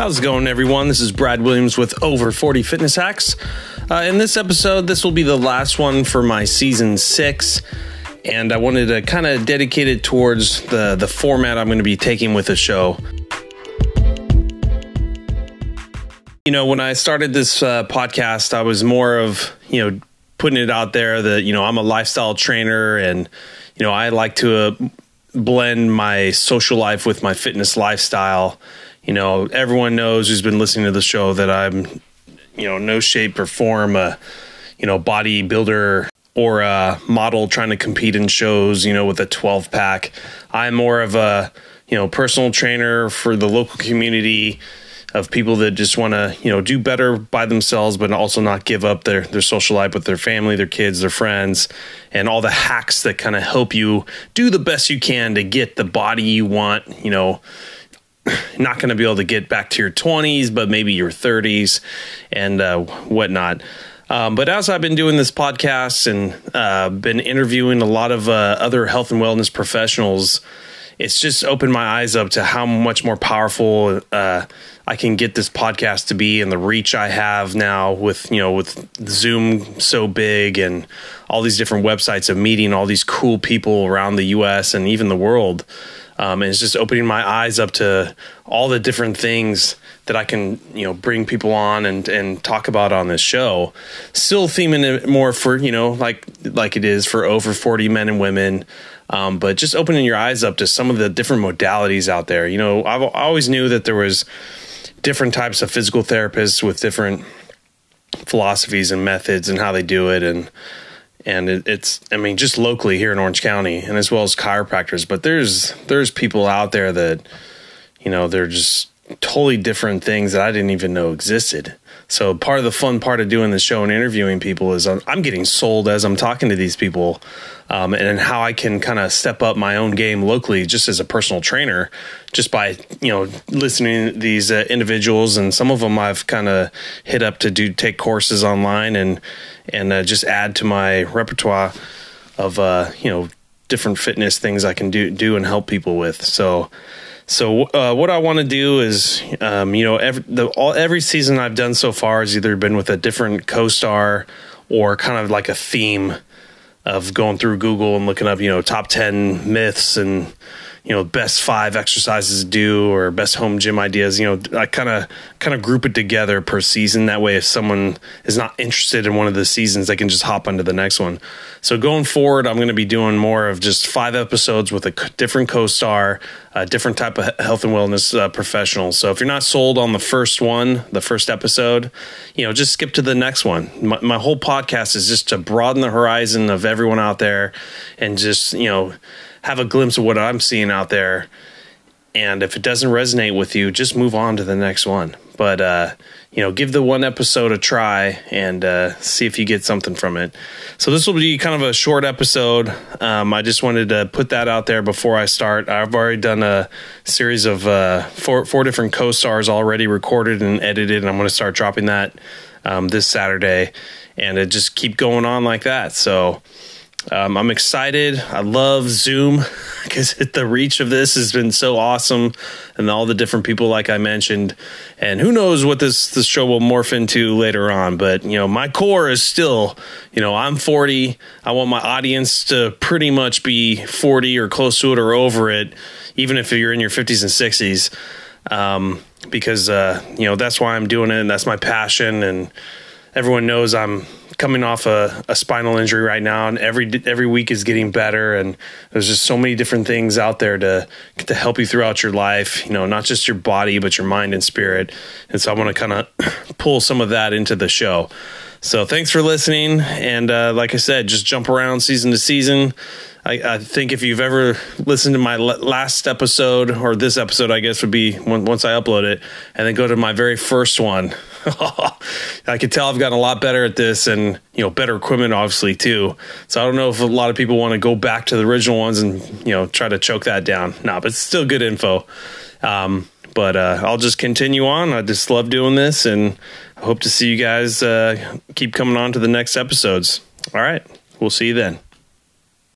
How's it going, everyone? This is Brad Williams with Over 40 Fitness Hacks. Uh, in this episode, this will be the last one for my season six, and I wanted to kind of dedicate it towards the, the format I'm going to be taking with the show. You know, when I started this uh, podcast, I was more of, you know, putting it out there that, you know, I'm a lifestyle trainer and, you know, I like to uh, blend my social life with my fitness lifestyle you know, everyone knows who's been listening to the show that I'm, you know, no shape or form a, you know, bodybuilder or a model trying to compete in shows, you know, with a 12 pack. I'm more of a, you know, personal trainer for the local community of people that just want to, you know, do better by themselves, but also not give up their, their social life with their family, their kids, their friends, and all the hacks that kind of help you do the best you can to get the body you want, you know, not going to be able to get back to your 20s, but maybe your 30s and uh, whatnot. Um, but as I've been doing this podcast and uh, been interviewing a lot of uh, other health and wellness professionals, it's just opened my eyes up to how much more powerful uh, I can get this podcast to be and the reach I have now with you know with Zoom so big and all these different websites of meeting all these cool people around the U.S. and even the world. Um, and it's just opening my eyes up to all the different things that I can, you know, bring people on and and talk about on this show. Still theming it more for you know, like like it is for over forty men and women. Um, but just opening your eyes up to some of the different modalities out there. You know, I've, always knew that there was different types of physical therapists with different philosophies and methods and how they do it. And and it, it's I mean just locally here in Orange County and as well as chiropractors. But there's there's people out there that you know they're just totally different things that I didn't even know existed so part of the fun part of doing the show and interviewing people is I'm, I'm getting sold as I'm talking to these people, um, and how I can kind of step up my own game locally, just as a personal trainer, just by you know listening to these uh, individuals, and some of them I've kind of hit up to do take courses online and and uh, just add to my repertoire of uh, you know different fitness things I can do do and help people with. So so uh, what I want to do is, um, you know, every the, all, every season I've done so far has either been with a different co-star or kind of like a theme of going through Google and looking up, you know, top ten myths and you know best five exercises to do or best home gym ideas you know i kind of kind of group it together per season. That way if someone is not interested in one of the seasons they can just hop onto the next one. So going forward i'm going to be doing more of just five episodes with a different co-star a different type of health and wellness uh, professional. So if you're not sold on the first one the first episode you know just skip to the next one. My, my whole podcast is just to broaden the horizon of everyone out there and just you know have a glimpse of what I'm seeing out there. And if it doesn't resonate with you, just move on to the next one. But, uh, you know, give the one episode a try and uh, see if you get something from it. So, this will be kind of a short episode. Um, I just wanted to put that out there before I start. I've already done a series of uh, four, four different co stars already recorded and edited, and I'm going to start dropping that um, this Saturday and it just keep going on like that. So, um, I'm excited. I love Zoom because the reach of this has been so awesome, and all the different people, like I mentioned. And who knows what this this show will morph into later on. But you know, my core is still, you know, I'm 40. I want my audience to pretty much be 40 or close to it or over it, even if you're in your 50s and 60s, um, because uh, you know that's why I'm doing it, and that's my passion. And everyone knows I'm coming off a, a, spinal injury right now, and every every week is getting better. And there's just so many different things out there to to help you throughout your life. You know, not just your body, but your mind and spirit. And so I want to kind of pull some of that into the show. So thanks for listening, and uh, like I said, just jump around season to season. I, I, think if you've ever listened to my last episode or this episode, I guess would be once I upload it, and then go to my very first one. I could tell I've gotten a lot better at this, and you know, better equipment obviously too. So I don't know if a lot of people want to go back to the original ones and you know try to choke that down. No, but it's still good info. Um, but uh, I'll just continue on. I just love doing this, and I hope to see you guys uh, keep coming on to the next episodes. All right, we'll see you then.